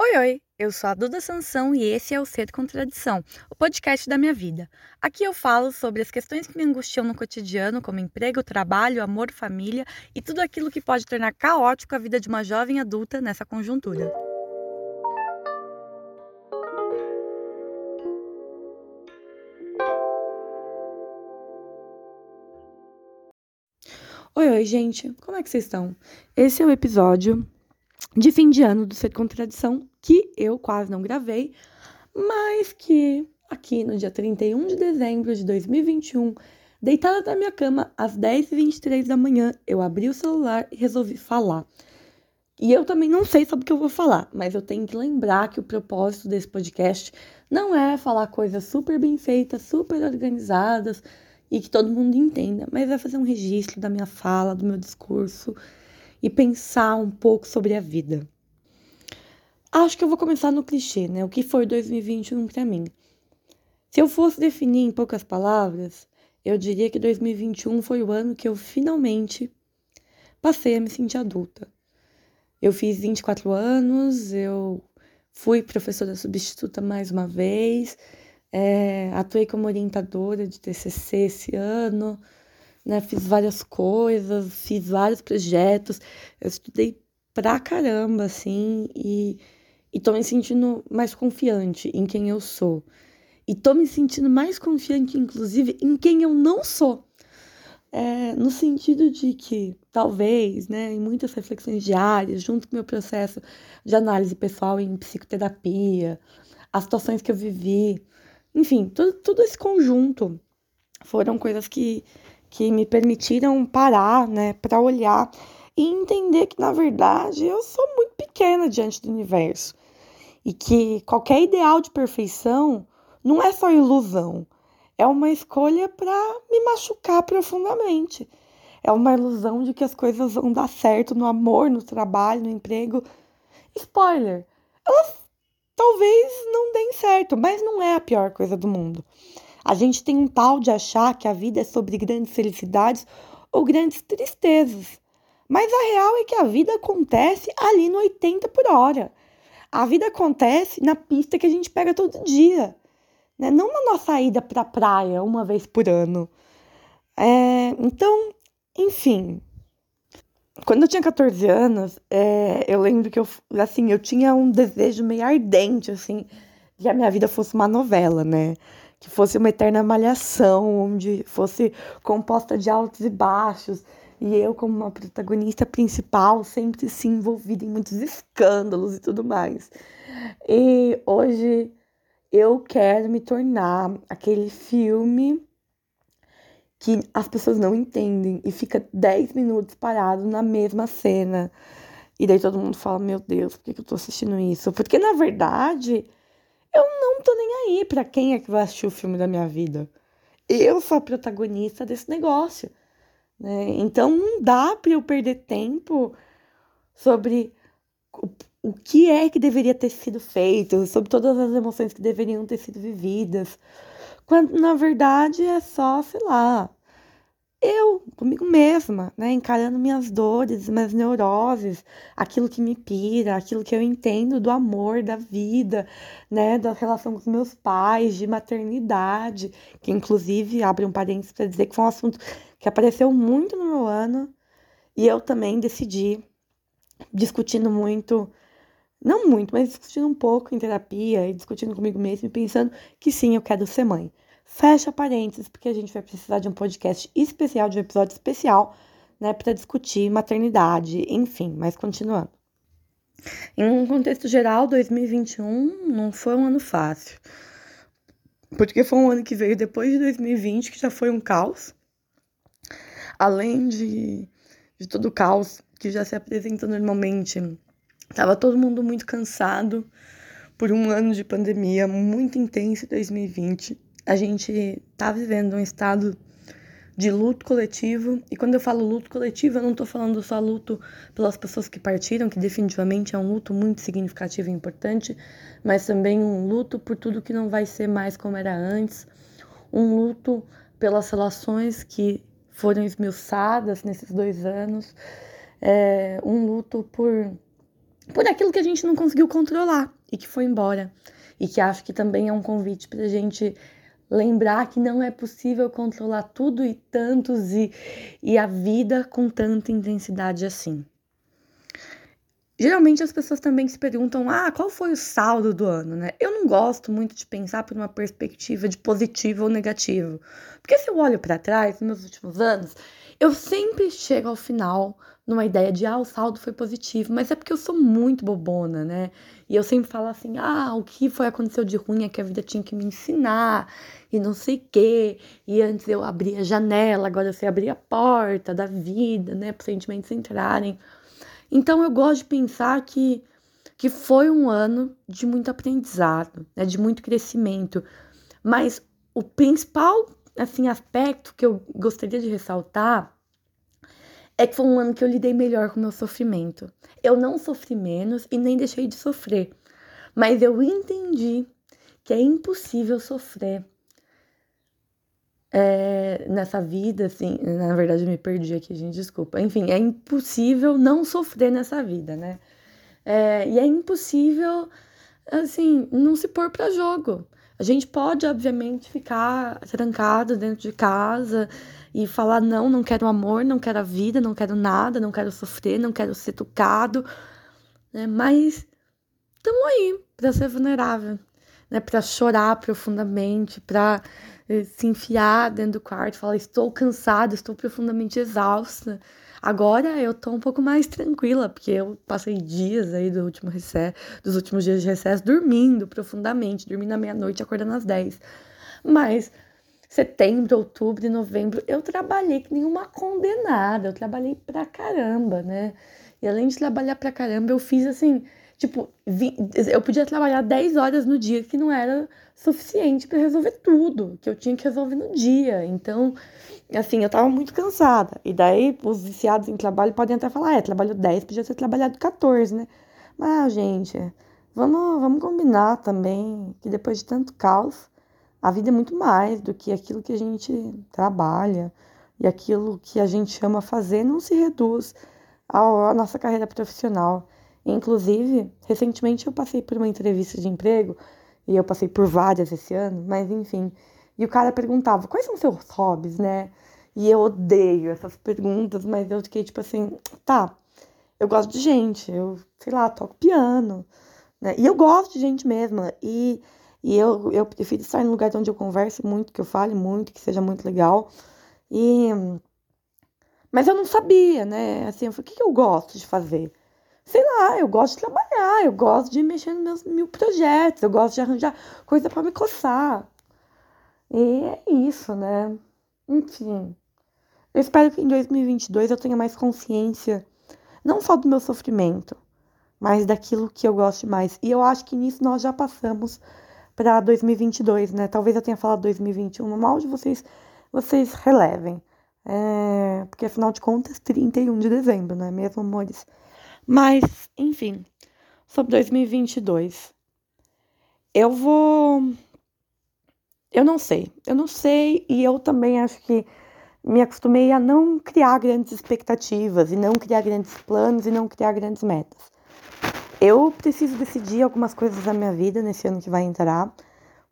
Oi, oi! Eu sou a Duda Sansão e esse é o Ser Contradição, o podcast da minha vida. Aqui eu falo sobre as questões que me angustiam no cotidiano, como emprego, trabalho, amor, família e tudo aquilo que pode tornar caótico a vida de uma jovem adulta nessa conjuntura. Oi, oi, gente! Como é que vocês estão? Esse é o episódio de fim de ano do Ser Contradição, que eu quase não gravei, mas que aqui no dia 31 de dezembro de 2021, deitada na minha cama às 10h23 da manhã, eu abri o celular e resolvi falar. E eu também não sei sobre o que eu vou falar, mas eu tenho que lembrar que o propósito desse podcast não é falar coisas super bem feitas, super organizadas e que todo mundo entenda, mas é fazer um registro da minha fala, do meu discurso e pensar um pouco sobre a vida. Acho que eu vou começar no clichê, né? O que foi 2021 para mim? Se eu fosse definir em poucas palavras, eu diria que 2021 foi o ano que eu finalmente passei a me sentir adulta. Eu fiz 24 anos, eu fui professora substituta mais uma vez, é, atuei como orientadora de TCC esse ano, né? Fiz várias coisas, fiz vários projetos, eu estudei pra caramba, assim, e, e tô me sentindo mais confiante em quem eu sou. E tô me sentindo mais confiante, inclusive, em quem eu não sou. É, no sentido de que, talvez, né, em muitas reflexões diárias, junto com o meu processo de análise pessoal em psicoterapia, as situações que eu vivi, enfim, tudo esse conjunto foram coisas que, que me permitiram parar, né, para olhar e entender que na verdade eu sou muito pequena diante do universo e que qualquer ideal de perfeição não é só ilusão, é uma escolha para me machucar profundamente. É uma ilusão de que as coisas vão dar certo no amor, no trabalho, no emprego. Spoiler, elas talvez não deem certo, mas não é a pior coisa do mundo. A gente tem um tal de achar que a vida é sobre grandes felicidades ou grandes tristezas. Mas a real é que a vida acontece ali no 80 por hora. A vida acontece na pista que a gente pega todo dia, né? não na nossa ida para a praia uma vez por ano. É, então, enfim, quando eu tinha 14 anos, é, eu lembro que eu, assim, eu tinha um desejo meio ardente, assim, que a minha vida fosse uma novela, né? Que fosse uma eterna malhação, onde fosse composta de altos e baixos, e eu, como uma protagonista principal, sempre se envolvida em muitos escândalos e tudo mais. E hoje eu quero me tornar aquele filme que as pessoas não entendem e fica 10 minutos parado na mesma cena. E daí todo mundo fala: Meu Deus, por que, eu tô assistindo isso? Porque na verdade eu não tô nem aí para quem é que vai assistir o filme da minha vida. Eu sou a protagonista desse negócio. Né? Então não dá para eu perder tempo sobre o, o que é que deveria ter sido feito, sobre todas as emoções que deveriam ter sido vividas. Quando na verdade é só, sei lá, eu, comigo mesma, né, encarando minhas dores, minhas neuroses, aquilo que me pira, aquilo que eu entendo do amor, da vida, né, da relação com os meus pais, de maternidade, que inclusive abre um parênteses para dizer que foi um assunto que apareceu muito no meu ano e eu também decidi discutindo muito, não muito, mas discutindo um pouco em terapia e discutindo comigo mesma e pensando que sim, eu quero ser mãe. Fecha parênteses, porque a gente vai precisar de um podcast especial, de um episódio especial, né, para discutir maternidade, enfim, mas continuando. Em um contexto geral, 2021 não foi um ano fácil. Porque foi um ano que veio depois de 2020, que já foi um caos. Além de, de todo o caos que já se apresenta normalmente, estava todo mundo muito cansado por um ano de pandemia muito intenso em 2020 a gente tá vivendo um estado de luto coletivo. E quando eu falo luto coletivo, eu não tô falando só luto pelas pessoas que partiram, que definitivamente é um luto muito significativo e importante, mas também um luto por tudo que não vai ser mais como era antes, um luto pelas relações que foram esmiuçadas nesses dois anos, é, um luto por por aquilo que a gente não conseguiu controlar e que foi embora. E que acho que também é um convite para a gente lembrar que não é possível controlar tudo e tantos e, e a vida com tanta intensidade assim. Geralmente as pessoas também se perguntam: ah, qual foi o saldo do ano, né? Eu não gosto muito de pensar por uma perspectiva de positivo ou negativo. Porque se eu olho para trás, nos meus últimos anos, eu sempre chego ao final numa ideia de, ah, o saldo foi positivo, mas é porque eu sou muito bobona, né? E eu sempre falo assim, ah, o que foi aconteceu de ruim é que a vida tinha que me ensinar, e não sei o quê. E antes eu abria a janela, agora eu sei a porta da vida, né? Para os sentimentos entrarem. Então eu gosto de pensar que, que foi um ano de muito aprendizado, né, de muito crescimento. Mas o principal assim aspecto que eu gostaria de ressaltar é que foi um ano que eu lidei melhor com o meu sofrimento. Eu não sofri menos e nem deixei de sofrer, mas eu entendi que é impossível sofrer é, nessa vida, assim, na verdade eu me perdi aqui, gente, desculpa. Enfim, é impossível não sofrer nessa vida, né? É, e é impossível, assim, não se pôr para jogo. A gente pode, obviamente, ficar trancado dentro de casa e falar: não, não quero amor, não quero a vida, não quero nada, não quero sofrer, não quero ser tocado, né? Mas estamos aí para ser vulnerável, né? Para chorar profundamente, para se enfiar dentro do quarto, falar: estou cansada, estou profundamente exausta. Agora eu tô um pouco mais tranquila, porque eu passei dias aí do último recesso, dos últimos dias de recesso dormindo profundamente, dormindo à meia-noite, acordando às 10. Mas setembro, outubro e novembro eu trabalhei que nenhuma condenada, eu trabalhei pra caramba, né? E além de trabalhar pra caramba, eu fiz assim, tipo, eu podia trabalhar 10 horas no dia, que não era suficiente para resolver tudo que eu tinha que resolver no dia. Então, assim, eu tava muito cansada. E daí, os viciados em trabalho podem até falar: é, trabalho 10, podia ter trabalhado 14, né? Mas, gente, vamos, vamos combinar também que depois de tanto caos, a vida é muito mais do que aquilo que a gente trabalha e aquilo que a gente ama fazer não se reduz à nossa carreira profissional. Inclusive, recentemente eu passei por uma entrevista de emprego e eu passei por várias esse ano, mas enfim. E o cara perguntava: quais são seus hobbies, né? E eu odeio essas perguntas, mas eu fiquei tipo assim: tá, eu gosto de gente, eu, sei lá, toco piano, né? E eu gosto de gente mesmo. E, e eu, eu prefiro estar em um lugar onde eu converse muito, que eu fale muito, que seja muito legal. E. Mas eu não sabia, né? Assim, eu falei: o que, que eu gosto de fazer? Sei lá, eu gosto de trabalhar, eu gosto de mexer nos meus mil projetos, eu gosto de arranjar coisa para me coçar. E é isso, né? Enfim. Eu espero que em 2022 eu tenha mais consciência, não só do meu sofrimento, mas daquilo que eu gosto mais. E eu acho que nisso nós já passamos para 2022, né? Talvez eu tenha falado 2021, mal de vocês, vocês relevem. É, porque afinal de contas, 31 de dezembro, não é mesmo, amores? Mas, enfim, sobre 2022. Eu vou. Eu não sei. Eu não sei e eu também acho que me acostumei a não criar grandes expectativas e não criar grandes planos e não criar grandes metas. Eu preciso decidir algumas coisas da minha vida nesse ano que vai entrar,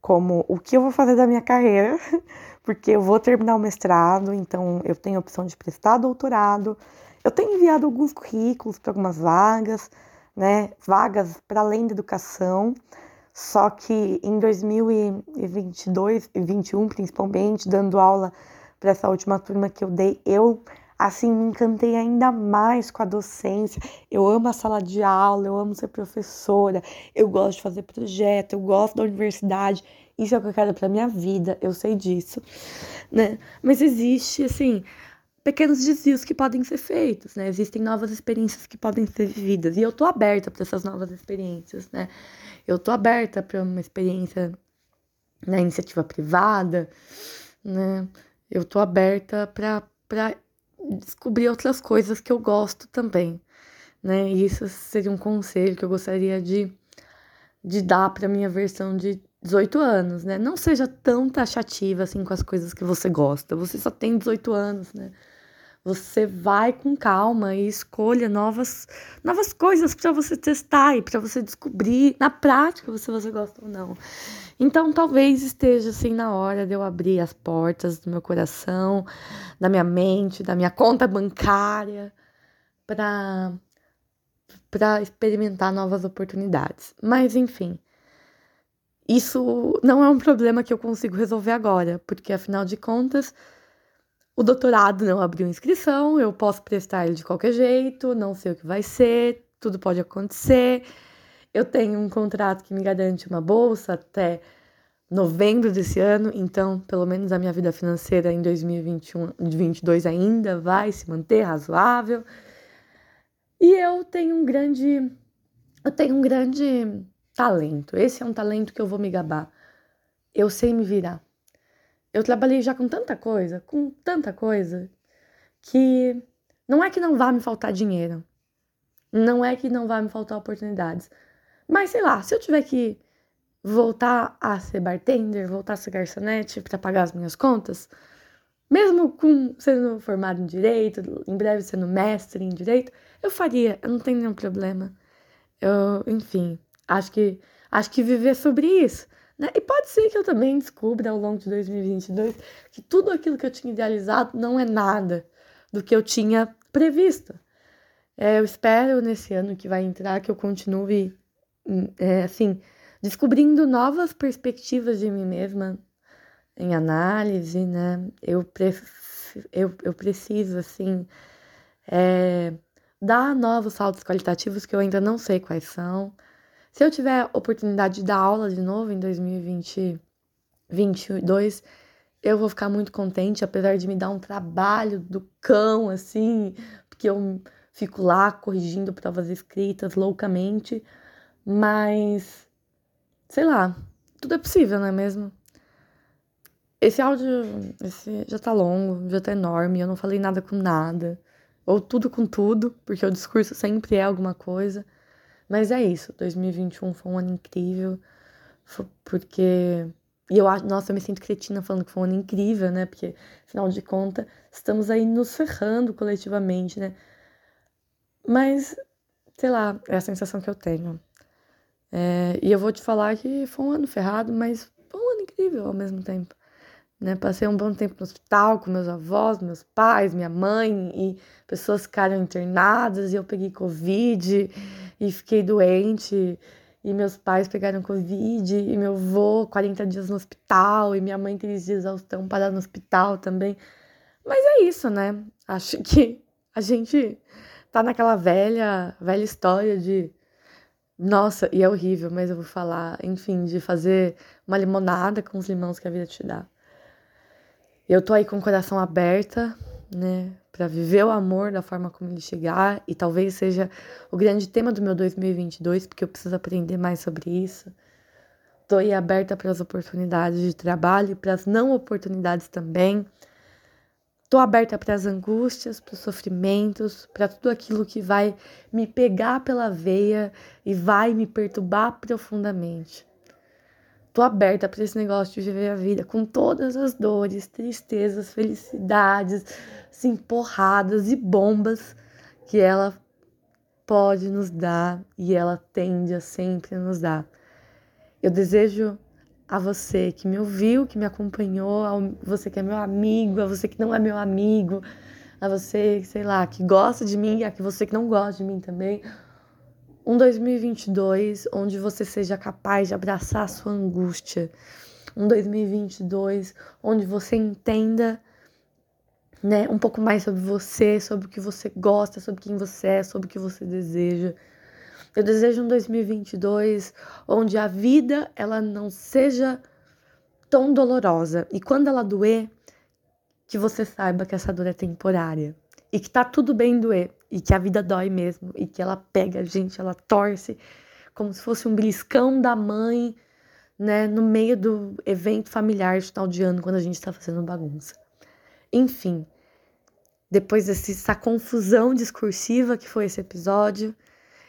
como o que eu vou fazer da minha carreira, porque eu vou terminar o mestrado, então eu tenho a opção de prestar doutorado, eu tenho enviado alguns currículos para algumas vagas, né? Vagas para além da educação. Só que em 2022 e 2021, principalmente, dando aula para essa última turma que eu dei, eu assim me encantei ainda mais com a docência. Eu amo a sala de aula, eu amo ser professora, eu gosto de fazer projeto, eu gosto da universidade. Isso é o que eu quero para minha vida, eu sei disso, né? Mas existe assim, pequenos desvios que podem ser feitos, né? Existem novas experiências que podem ser vividas e eu tô aberta para essas novas experiências, né? Eu tô aberta para uma experiência na iniciativa privada, né? Eu tô aberta para descobrir outras coisas que eu gosto também, né? E isso seria um conselho que eu gostaria de de dar para minha versão de 18 anos, né? Não seja tão taxativa assim com as coisas que você gosta. Você só tem 18 anos, né? Você vai com calma e escolha novas, novas coisas para você testar e para você descobrir na prática se você gosta ou não. Então, talvez esteja assim na hora de eu abrir as portas do meu coração, da minha mente, da minha conta bancária para para experimentar novas oportunidades. Mas enfim, isso não é um problema que eu consigo resolver agora, porque afinal de contas, o doutorado não abriu inscrição, eu posso prestar ele de qualquer jeito, não sei o que vai ser, tudo pode acontecer. Eu tenho um contrato que me garante uma bolsa até novembro desse ano, então pelo menos a minha vida financeira em 2021, 2022 ainda vai se manter razoável. E eu tenho um grande eu tenho um grande talento. Esse é um talento que eu vou me gabar. Eu sei me virar. Eu trabalhei já com tanta coisa, com tanta coisa, que não é que não vá me faltar dinheiro. Não é que não vá me faltar oportunidades. Mas sei lá, se eu tiver que voltar a ser bartender, voltar a ser garçonete para pagar as minhas contas, mesmo com sendo formado em direito, em breve sendo mestre em direito, eu faria, eu não tenho nenhum problema. Eu, enfim, acho que acho que viver sobre isso né? E pode ser que eu também descubra ao longo de 2022 que tudo aquilo que eu tinha idealizado não é nada do que eu tinha previsto. É, eu espero nesse ano que vai entrar que eu continue, hum, é, assim, descobrindo novas perspectivas de mim mesma em análise, né? Eu, pre eu, eu preciso, assim, é, dar novos saltos qualitativos que eu ainda não sei quais são. Se eu tiver oportunidade de dar aula de novo em 2022, eu vou ficar muito contente, apesar de me dar um trabalho do cão, assim, porque eu fico lá corrigindo provas escritas loucamente, mas sei lá, tudo é possível, não é mesmo? Esse áudio esse já tá longo, já tá enorme, eu não falei nada com nada, ou tudo com tudo, porque o discurso sempre é alguma coisa. Mas é isso, 2021 foi um ano incrível, porque. E eu acho, nossa, eu me sinto cretina falando que foi um ano incrível, né? Porque, afinal de contas, estamos aí nos ferrando coletivamente, né? Mas, sei lá, é a sensação que eu tenho. É, e eu vou te falar que foi um ano ferrado, mas foi um ano incrível ao mesmo tempo. Né? Passei um bom tempo no hospital com meus avós, meus pais, minha mãe, e pessoas ficaram internadas, e eu peguei Covid e fiquei doente, e meus pais pegaram Covid, e meu avô 40 dias no hospital, e minha mãe dias de exaustão parada no hospital também. Mas é isso, né? Acho que a gente tá naquela velha, velha história de nossa, e é horrível, mas eu vou falar, enfim, de fazer uma limonada com os limões que a vida te dá. Eu tô aí com o coração aberta, né, para viver o amor da forma como ele chegar e talvez seja o grande tema do meu 2022, porque eu preciso aprender mais sobre isso. Tô aí aberta para as oportunidades de trabalho e para as não oportunidades também. Tô aberta para as angústias, para os sofrimentos, para tudo aquilo que vai me pegar pela veia e vai me perturbar profundamente tô aberta para esse negócio de viver a vida com todas as dores, tristezas, felicidades, assim, porradas e bombas que ela pode nos dar e ela tende a sempre nos dar. Eu desejo a você que me ouviu, que me acompanhou, a você que é meu amigo, a você que não é meu amigo, a você, sei lá, que gosta de mim, a você que não gosta de mim também um 2022 onde você seja capaz de abraçar a sua angústia. Um 2022 onde você entenda né, um pouco mais sobre você, sobre o que você gosta, sobre quem você é, sobre o que você deseja. Eu desejo um 2022 onde a vida ela não seja tão dolorosa e quando ela doer, que você saiba que essa dor é temporária e que tá tudo bem doer e que a vida dói mesmo e que ela pega a gente, ela torce como se fosse um beliscão da mãe, né, no meio do evento familiar de final de ano quando a gente tá fazendo bagunça. Enfim, depois dessa confusão discursiva que foi esse episódio,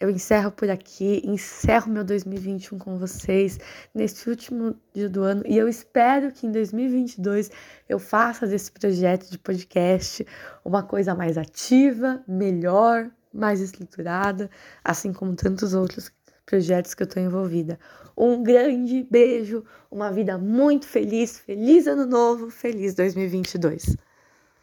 Eu encerro por aqui, encerro meu 2021 com vocês neste último dia do ano e eu espero que em 2022 eu faça desse projeto de podcast uma coisa mais ativa, melhor, mais estruturada, assim como tantos outros projetos que eu estou envolvida. Um grande beijo, uma vida muito feliz, feliz ano novo, feliz 2022.